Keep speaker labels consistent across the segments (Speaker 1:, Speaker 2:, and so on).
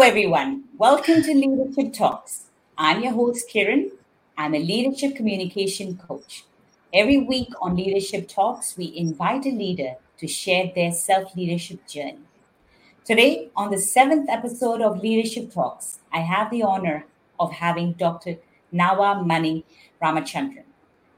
Speaker 1: Hello, everyone. Welcome to Leadership Talks. I'm your host, Kiran. I'm a leadership communication coach. Every week on Leadership Talks, we invite a leader to share their self leadership journey. Today, on the seventh episode of Leadership Talks, I have the honor of having Dr. Nawa Mani Ramachandran.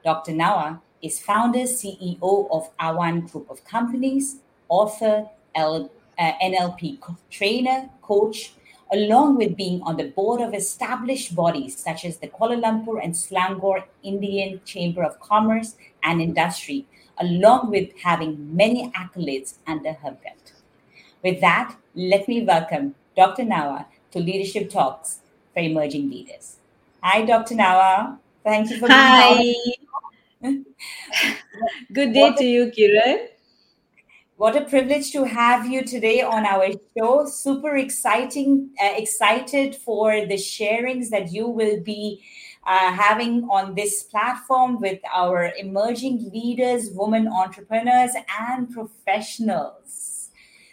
Speaker 1: Dr. Nawa is founder, CEO of Awan Group of Companies, author, L, uh, NLP trainer, coach, along with being on the board of established bodies such as the Kuala Lumpur and Selangor Indian Chamber of Commerce and Industry, along with having many accolades under her belt. With that, let me welcome Dr. Nawa to Leadership Talks for Emerging Leaders. Hi, Dr. Nawa. Thank you for being here.
Speaker 2: Hi. Good day to you, Kiran.
Speaker 1: What a privilege to have you today on our show. Super exciting, uh, excited for the sharings that you will be uh, having on this platform with our emerging leaders, women entrepreneurs, and professionals.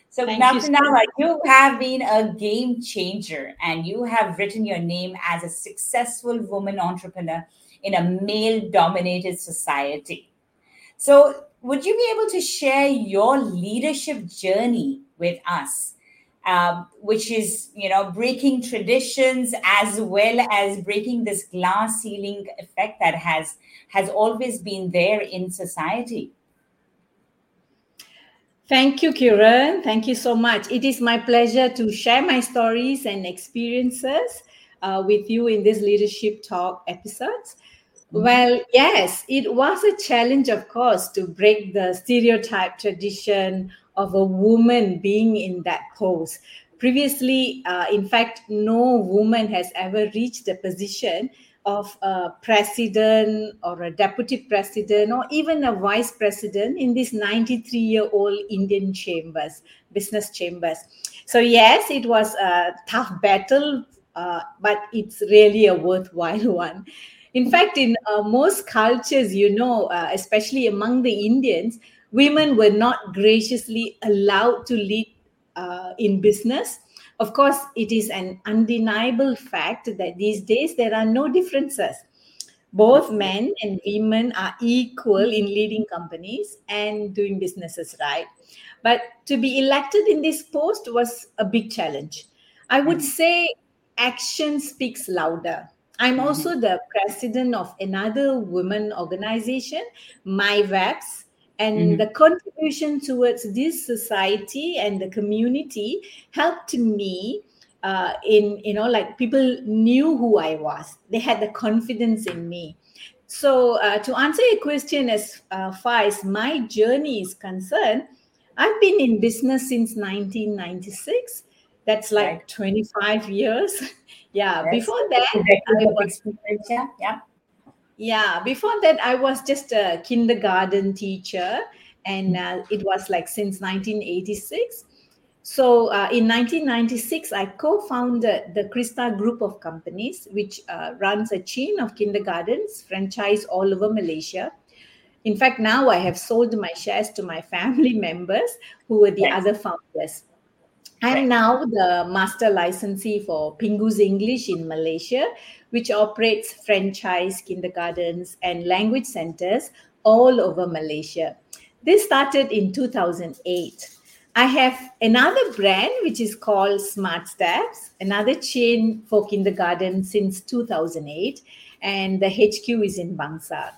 Speaker 1: So,
Speaker 2: Thank you so
Speaker 1: Nala,
Speaker 2: much.
Speaker 1: you have been a game changer and you have written your name as a successful woman entrepreneur in a male dominated society. So, would you be able to share your leadership journey with us, um, which is, you know, breaking traditions as well as breaking this glass ceiling effect that has has always been there in society?
Speaker 2: Thank you, Kiran. Thank you so much. It is my pleasure to share my stories and experiences uh, with you in this leadership talk episodes. Well, yes, it was a challenge, of course, to break the stereotype tradition of a woman being in that post. Previously, uh, in fact, no woman has ever reached the position of a president or a deputy president or even a vice president in these 93 year old Indian chambers, business chambers. So, yes, it was a tough battle, uh, but it's really a worthwhile one. In fact, in uh, most cultures, you know, uh, especially among the Indians, women were not graciously allowed to lead uh, in business. Of course, it is an undeniable fact that these days there are no differences. Both men and women are equal in leading companies and doing businesses, right? But to be elected in this post was a big challenge. I would say action speaks louder. I'm also the president of another women organization, My Webs, and
Speaker 1: Mhm.
Speaker 2: the contribution towards this society and the community helped me uh, in you know like people knew who I was. They had the confidence in me. So uh, to answer your question as uh, far as my journey is concerned, I've been in business since 1996. That's like
Speaker 1: Right.
Speaker 2: 25 years. yeah.
Speaker 1: Yes.
Speaker 2: Before that, I was
Speaker 1: yeah, yeah.
Speaker 2: yeah, before that, I was just a kindergarten teacher, and uh, it was like since 1986. So uh, in 1996, I co founded the Krista Group of Companies, which uh, runs a chain of kindergartens franchise all over Malaysia. In fact, now I have sold my shares to my family members who were the other founders.
Speaker 1: Right.
Speaker 2: I'm now the master licensee for Pingu's English in Malaysia, which operates franchise kindergartens and language centers all over Malaysia. This started in 2008. I have another brand which is called Smart Steps, another chain for kindergarten since 2008, and the HQ is in Bangsar.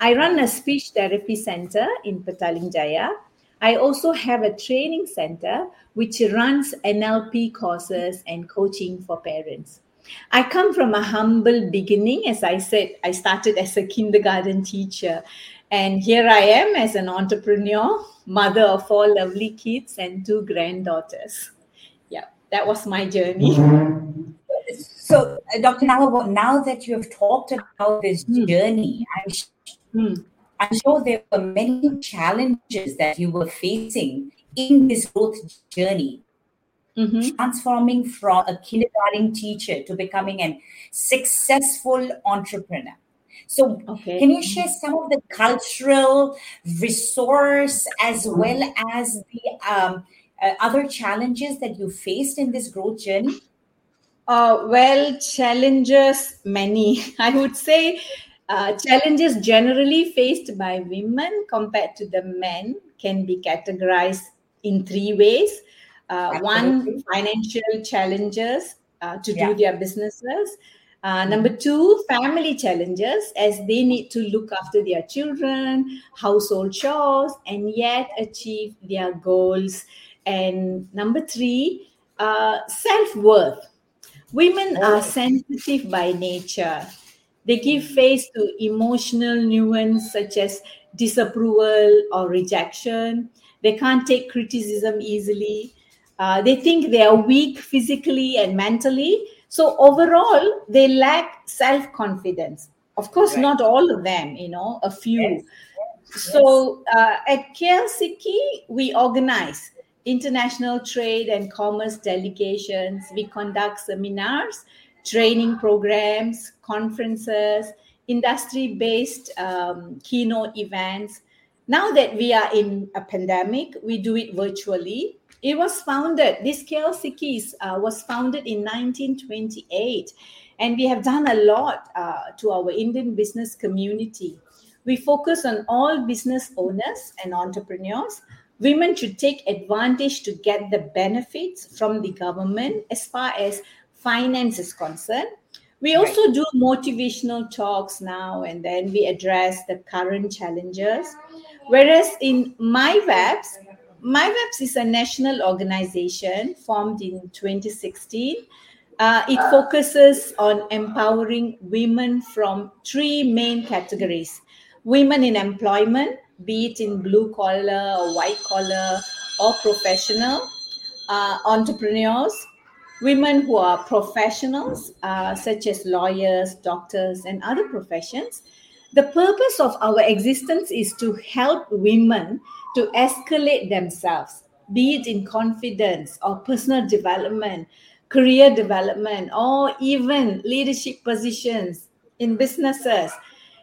Speaker 2: I run a speech therapy center in Petaling Jaya. I also have a training center which runs NLP courses and coaching for parents. I come from a humble beginning. As I said, I started as a kindergarten teacher. And here I am as an entrepreneur, mother of four lovely kids and two granddaughters. Yeah, that was my journey.
Speaker 1: So, uh, Dr. Nawa, now that you have talked about this
Speaker 2: Hmm.
Speaker 1: journey, I'm,
Speaker 2: Hmm.
Speaker 1: I'm sure there were many challenges that you were facing in this growth journey,
Speaker 2: Mhm.
Speaker 1: transforming from a kindergarten teacher to becoming a successful entrepreneur. So,
Speaker 2: Okay.
Speaker 1: can you share some of the cultural resource as well as the um, uh, other challenges that you faced in this growth journey?
Speaker 2: Uh, well, challenges many. I would say uh, challenges generally faced by women compared to the men can be categorized in three ways. Uh, one, financial challenges uh, to yeah. do their businesses. Uh, number two, family challenges as they need to look after their children, household chores, and yet achieve their goals. And number three, uh, self worth. Women oh. are sensitive by nature. They give face to emotional nuance such as disapproval or rejection. They can't take criticism easily. Uh, they think they are weak physically and mentally. So overall, they lack self confidence. Of course, right. not all of them, you know, a few. Yes. So uh, at KLCK, we organize international trade and commerce delegations. We conduct seminars, training programs, conferences, industry based um, keynote events. Now that we are in a pandemic, we do it virtually. It was founded, this KLCKs uh, was founded in 1928, and we have done a lot uh, to our Indian business community. We focus on all business owners and entrepreneurs. Women should take advantage to get the benefits from the government as far as finance is concerned. We also right. do motivational talks now and then we address the current challenges. Whereas in MyWebs, MyWebs is a national organization formed in 2016. Uh, it focuses on empowering women from three main categories women in employment, be it in blue collar or white collar or professional, uh, entrepreneurs, women who are professionals, uh, such as lawyers, doctors, and other professions. The purpose of our existence is to help women to escalate themselves, be it in confidence or personal development, career development, or even leadership positions in businesses.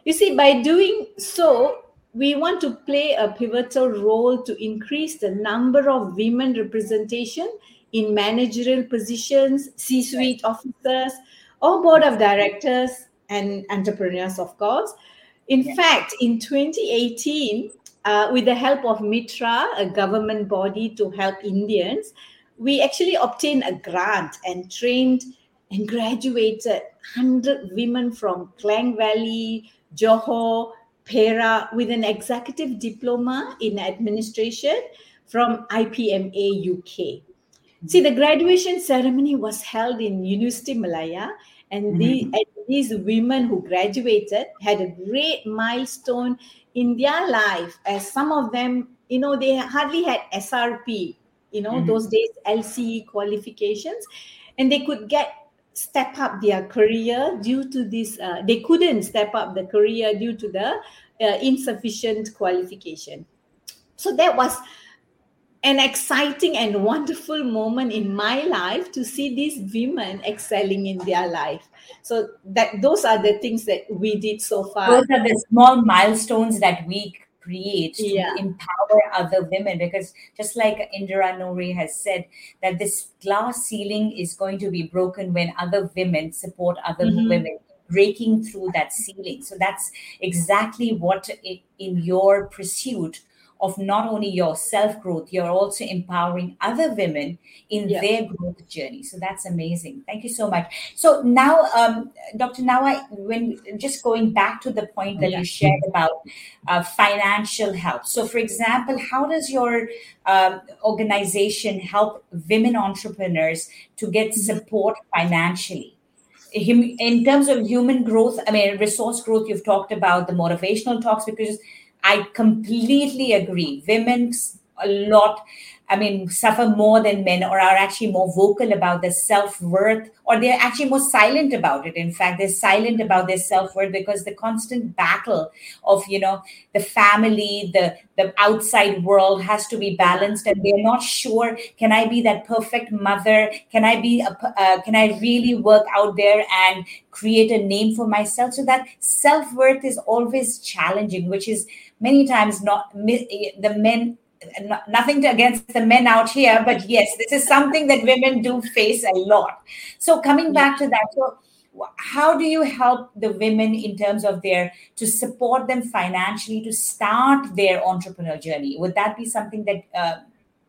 Speaker 2: You see, by doing so, we want to play a pivotal role to increase the number of women representation in managerial positions, C suite officers, or board of directors and entrepreneurs, of course. In yeah. fact, in 2018, uh, with the help of Mitra, a government body to help Indians, we actually obtained a grant and trained and graduated 100 women from Klang Valley, Johor, Perak with an executive diploma in administration from IPMA UK. See, the graduation ceremony was held in University Malaya, and, mm-hmm. the, and these women who graduated had a great milestone in their life, as some of them, you know, they hardly had SRP, you know, mm-hmm. those days LCE qualifications, and they could get step up their career due to this. Uh, they couldn't step up the career due to the uh, insufficient qualification. So that was an exciting and wonderful moment in my life to see these women excelling in their life so that those are the things that we did so far
Speaker 1: those are the small milestones that we create to yeah. empower other women because just like Indra Nooyi has said that this glass ceiling is going to be broken when other women support other mm-hmm. women breaking through that ceiling so that's exactly what in your pursuit of not only your self growth, you're also empowering other women in yeah. their growth journey. So that's amazing. Thank you so much. So now, um, Dr. Nawa, when just going back to the point that yeah. you shared about uh, financial help. So, for example, how does your um, organization help women entrepreneurs to get mm-hmm. support financially? in terms of human growth, I mean, resource growth, you've talked about the motivational talks because I completely agree. Women a lot, I mean, suffer more than men or are actually more vocal about their self worth, or they're actually more silent about it. In fact, they're silent about their self worth because the constant battle of, you know, the family, the, the outside world has to be balanced, and they're not sure can I be that perfect mother? Can I be, a, uh, can I really work out there and create a name for myself? So that self worth is always challenging, which is many times not the men nothing to against the men out here, but yes, this is something that women do face a lot. So coming back to that, so how do you help the women in terms of their to support them financially to start their entrepreneurial journey? Would that be something that uh,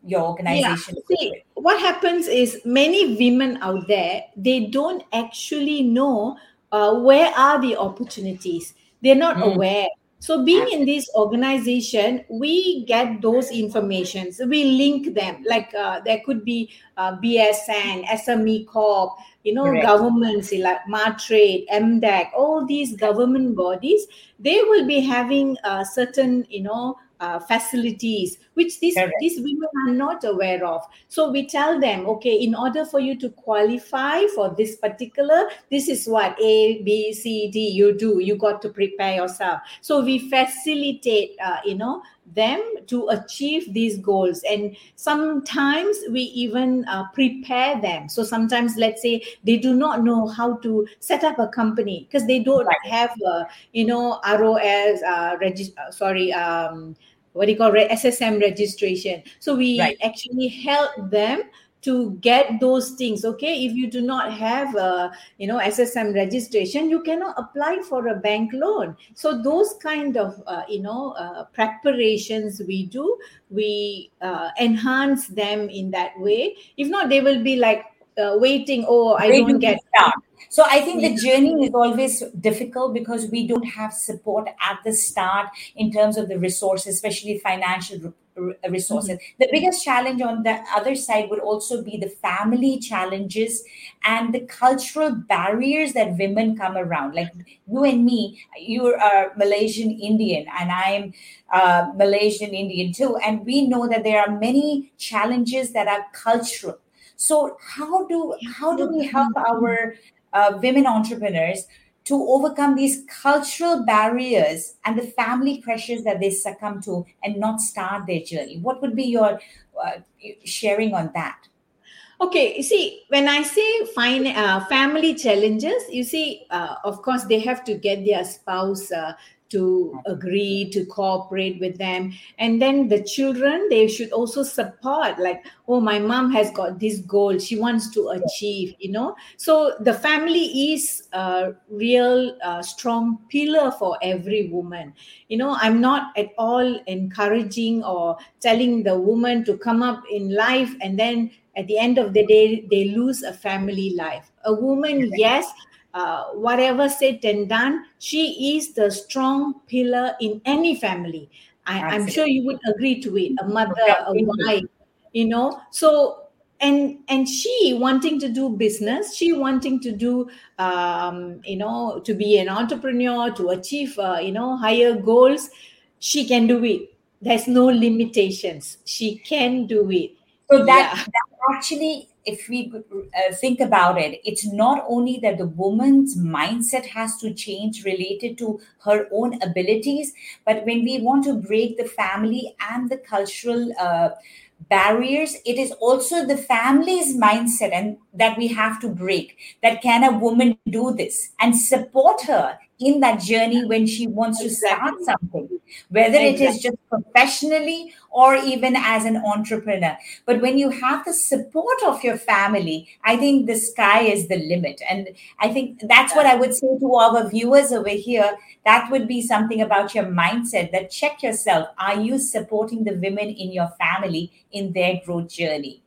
Speaker 1: your organization?
Speaker 2: Yeah. See, what happens is many women out there they don't actually know uh, where are the opportunities. They're not mm. aware so being in this organization we get those informations we link them like uh, there could be uh, bsn sme corp you know Correct. governments like matrade mdac all these government bodies they will be having a certain you know uh, facilities which these Correct. these women are not aware of. So we tell them okay in order for you to qualify for this particular this is what a b c d you do. You got to prepare yourself. So we facilitate uh, you know them to achieve these goals. And sometimes we even uh, prepare them. So sometimes let's say they do not know how to set up a company because they don't right. have a, you know ros uh, regis- uh, sorry um, what do you call it, SSM registration. So we right. actually help them to get those things okay if you do not have a you know ssm registration you cannot apply for a bank loan so those kind of uh, you know uh, preparations we do we uh, enhance them in that way if not they will be like uh, waiting oh i waiting don't get
Speaker 1: start. So I think the journey is always difficult because we don't have support at the start in terms of the resources, especially financial resources. Mm-hmm. The biggest challenge on the other side would also be the family challenges and the cultural barriers that women come around. Like you and me, you're a Malaysian Indian, and I'm a Malaysian Indian too. And we know that there are many challenges that are cultural. So how do how do we help our uh, women entrepreneurs to overcome these cultural barriers and the family pressures that they succumb to and not start their journey? What would be your uh, sharing on that?
Speaker 2: Okay, you see, when I say fine uh, family challenges, you see, uh, of course, they have to get their spouse uh, to agree to cooperate with them. And then the children they should also support like oh my mom has got this goal. She wants to achieve you know? So the family is a real uh, strong pillar for every woman. You know i'm not at all encouraging or telling the woman to come up in life and then at the end of the day they lose a family life. A woman yes uh, whatever said and done, she is the strong pillar in any family. I, am sure you would agree to it. A mother, a wife, you know. So and and she wanting to do business, she wanting to do, um, you know, to be an entrepreneur, to achieve, uh, you know, higher goals. She can do it. There's no limitations. She can do it.
Speaker 1: So that, yeah. that actually if we uh, think about it, it's not only that the woman's mindset has to change related to her own abilities, but when we want to break the family and the cultural uh, barriers, it is also the family's mindset and that we have to break. That can a woman do this and support her in that journey when she wants to start something, whether exactly. it is just professionally or even as an entrepreneur. But when you have the support of your family, I think the sky is the limit. And I think that's what I would say to our viewers over here. That would be something about your mindset that check yourself. Are you supporting the women in your family in their growth journey?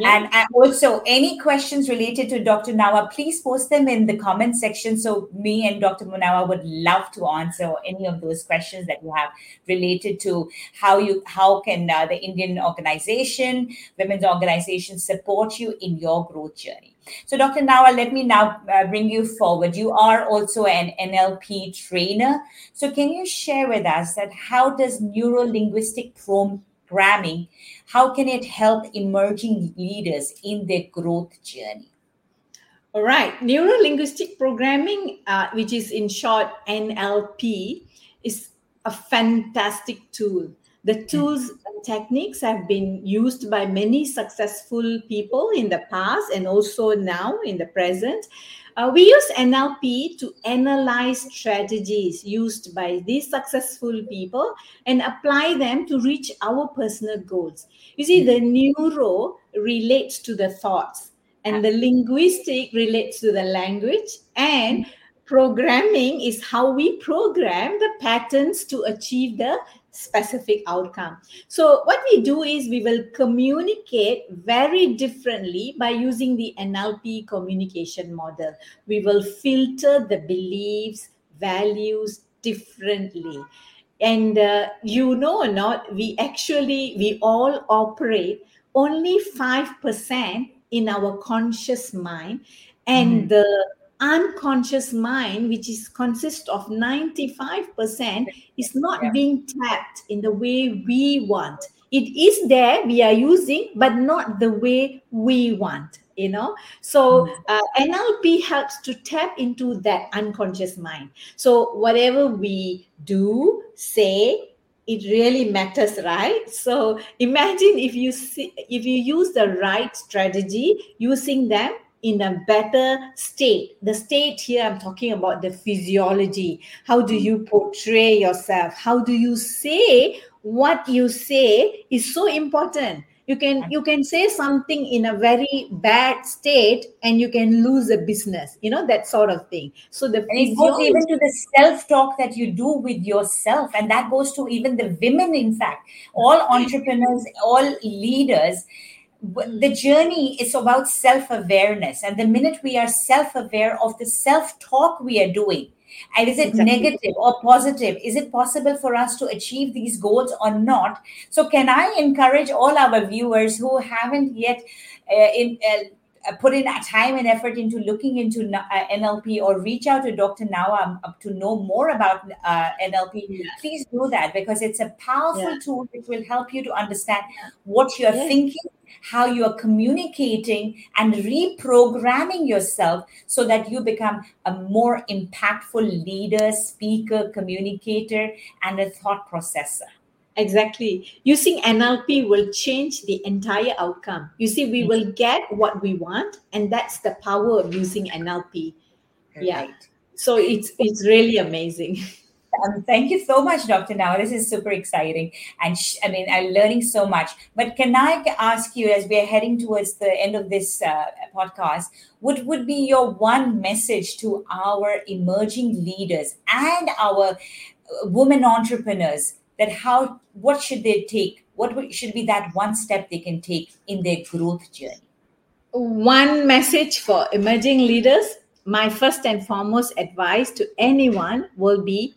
Speaker 1: Yeah. And also, any questions related to Dr. Nawa, please post them in the comment section. So, me and Dr. Munawa would love to answer any of those questions that you have related to how you how can uh, the Indian organization, women's organization, support you in your growth journey. So, Dr. Nawa, let me now uh, bring you forward. You are also an NLP trainer. So, can you share with us that how does neuro linguistic programming how can it help emerging leaders in their growth journey?
Speaker 2: All right. Neuro linguistic programming, uh, which is in short NLP, is a fantastic tool The tools and techniques have been used by many successful people in the past and also now in the present. Uh, we use NLP to analyze strategies used by these successful people and apply them to reach our personal goals. You see, the neuro relates to the thoughts, and the linguistic relates to the language, and programming is how we program the patterns to achieve the specific outcome. So, what we do is we will communicate very differently by using the NLP communication model. We will filter the beliefs, values differently. And uh, you know or not, we actually, we all operate only 5% in our conscious mind. And mm-hmm. the unconscious mind, which is consists of 95%, is not yeah. being tapped in the way we want. It is there, we are using, but not the way we want. You know, so mm. uh, NLP helps to tap into that unconscious mind. So, whatever we do, say, it really matters right so imagine if you see if you use the right strategy using them in a better state. The state here, I'm talking about the physiology. How do you portray yourself? How do you say what you say is so important? You can you can say something in a very bad state and you can lose a business, you know, that sort of thing. So the
Speaker 1: and it goes even to the self-talk that you do with yourself, and that goes to even the women, in fact, all entrepreneurs, all leaders the journey is about self awareness. And the minute we are self aware of the self talk we are doing, and is it exactly. negative or positive? Is it possible for us to achieve these goals or not? So, can I encourage all our viewers who haven't yet uh, in, uh, uh, put in time and effort into looking into uh, NLP or reach out to Dr. Nawa um, to know more about uh, NLP, please do that because it's a powerful yeah. tool which will help you to understand what you're thinking, how you are communicating, and reprogramming yourself so that you become a more impactful leader, speaker, communicator, and a thought processor.
Speaker 2: Exactly. Using NLP will change the entire outcome. You see, we will get what we want, and that's the power of using NLP. Right. Yeah. So it's it's really amazing.
Speaker 1: Um, thank you so much, Dr. Now. This is super exciting. And sh- I mean, I'm learning so much. But can I ask you, as we're heading towards the end of this uh, podcast, what would be your one message to our emerging leaders and our uh, women entrepreneurs that how what should they take? What should be that one step they can take in their growth journey?
Speaker 2: One message for emerging leaders my first and foremost advice to anyone will be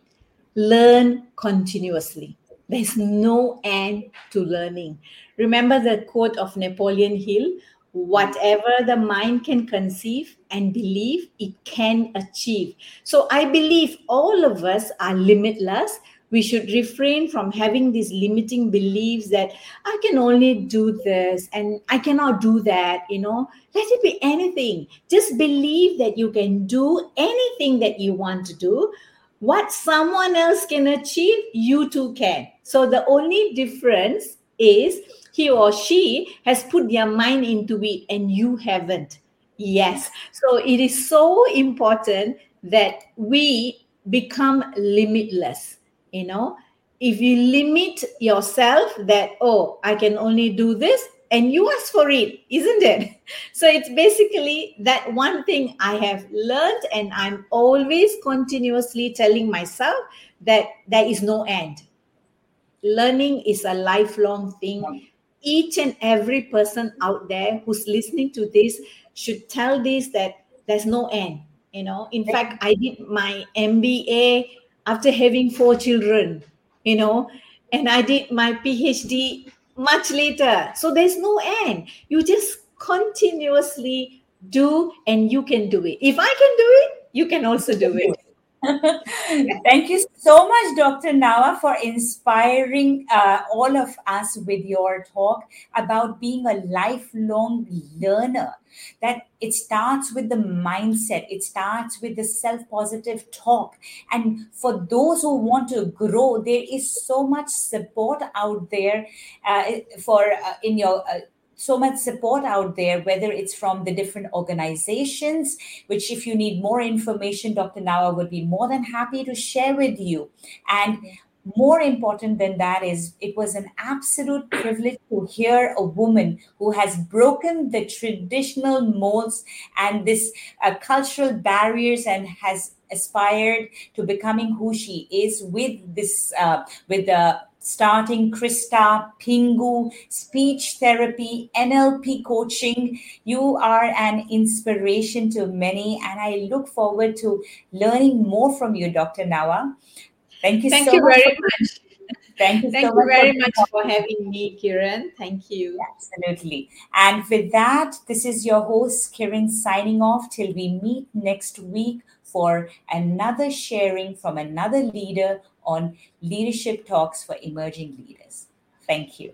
Speaker 2: learn continuously. There's no end to learning. Remember the quote of napoleon hill whatever the mind can conceive and believe it can achieve. So i believe all of us are limitless we should refrain from having these limiting beliefs that I can only do this and I cannot do that. You know, let it be anything. Just believe that you can do anything that you want to do. What someone else can achieve, you too can. So the only difference is he or she has put their mind into it and you haven't. Yes. So it is so important that we become limitless you know? If you limit yourself that oh i can only do this and you ask for it isn't it? So it's basically that one thing i have learned and i'm always continuously telling myself that there is no end. Learning is a lifelong thing. Mm. Each and every person out there who's listening to this should tell this that there's no end you know? In fact i did my mba after having four children, you know, and I did my PhD much later. So there's no end. You just continuously do and you can do it. If I can do it, you can also do it.
Speaker 1: Thank you so much, Dr. Nawa, for inspiring uh, all of us with your talk about being a lifelong learner. That it starts with the mindset, it starts with the self positive talk. And for those who want to grow, there is so much support out there uh, for uh, in your uh, so much support out there, whether it's from the different organizations, which, if you need more information, Dr. Nawa would be more than happy to share with you. And more important than that is it was an absolute privilege to hear a woman who has broken the traditional molds and this uh, cultural barriers and has aspired to becoming who she is with this uh, with the starting Krista, Pingu, speech therapy, NLP coaching. You are an inspiration to many, and I look forward to learning more from you, Dr. Nawa. Thank you
Speaker 2: Thank
Speaker 1: so
Speaker 2: you
Speaker 1: much.
Speaker 2: very much.
Speaker 1: Thank you
Speaker 2: Thank
Speaker 1: so
Speaker 2: you
Speaker 1: much
Speaker 2: very
Speaker 1: for
Speaker 2: much for having me, Kiran. Thank you.
Speaker 1: Absolutely. And with that, this is your host, Kiran, signing off till we meet next week for another sharing from another leader on leadership talks for emerging leaders. Thank you.